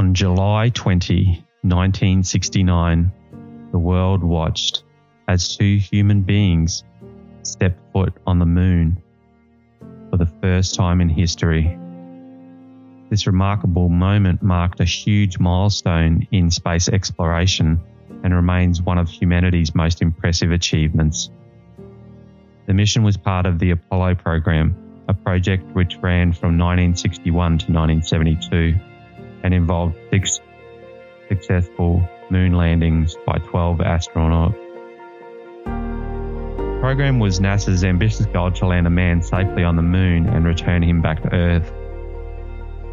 On July 20, 1969, the world watched as two human beings stepped foot on the moon for the first time in history. This remarkable moment marked a huge milestone in space exploration and remains one of humanity's most impressive achievements. The mission was part of the Apollo program, a project which ran from 1961 to 1972 and involved six successful moon landings by 12 astronauts. The program was NASA's ambitious goal to land a man safely on the moon and return him back to Earth.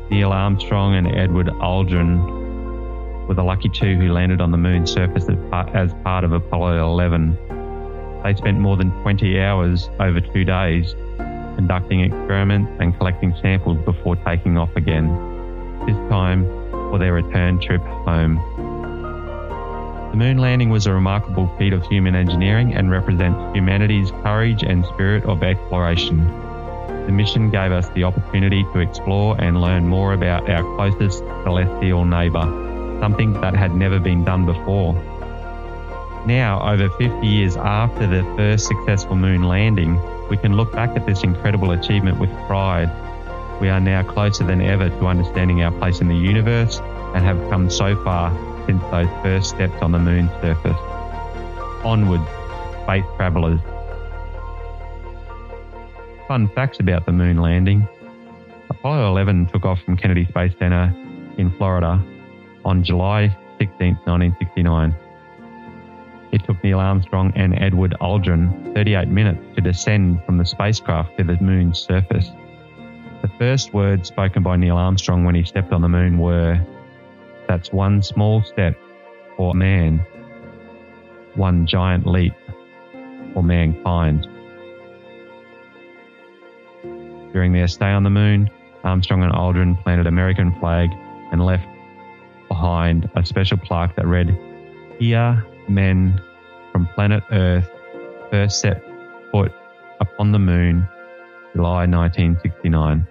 Neil Armstrong and Edward Aldrin were the lucky two who landed on the moon's surface as part of Apollo 11. They spent more than 20 hours over two days conducting experiments and collecting samples before taking off again, this time for their return trip home. The moon landing was a remarkable feat of human engineering and represents humanity's courage and spirit of exploration. The mission gave us the opportunity to explore and learn more about our closest celestial neighbour, something that had never been done before. Now, over 50 years after the first successful moon landing, we can look back at this incredible achievement with pride. We are now closer than ever to understanding our place in the universe and have come so far since those first steps on the moon's surface. Onward, space travellers. Fun facts about the moon landing. Apollo 11 took off from Kennedy Space Center in Florida on July 16, 1969. It took Neil Armstrong and Edward Aldrin 38 minutes to descend from the spacecraft to the moon's surface. First words spoken by Neil Armstrong when he stepped on the moon were, That's one small step for man, one giant leap for mankind. During their stay on the moon, Armstrong and Aldrin planted American flag and left behind a special plaque that read, Here men from planet Earth first set foot upon the moon, July 1969.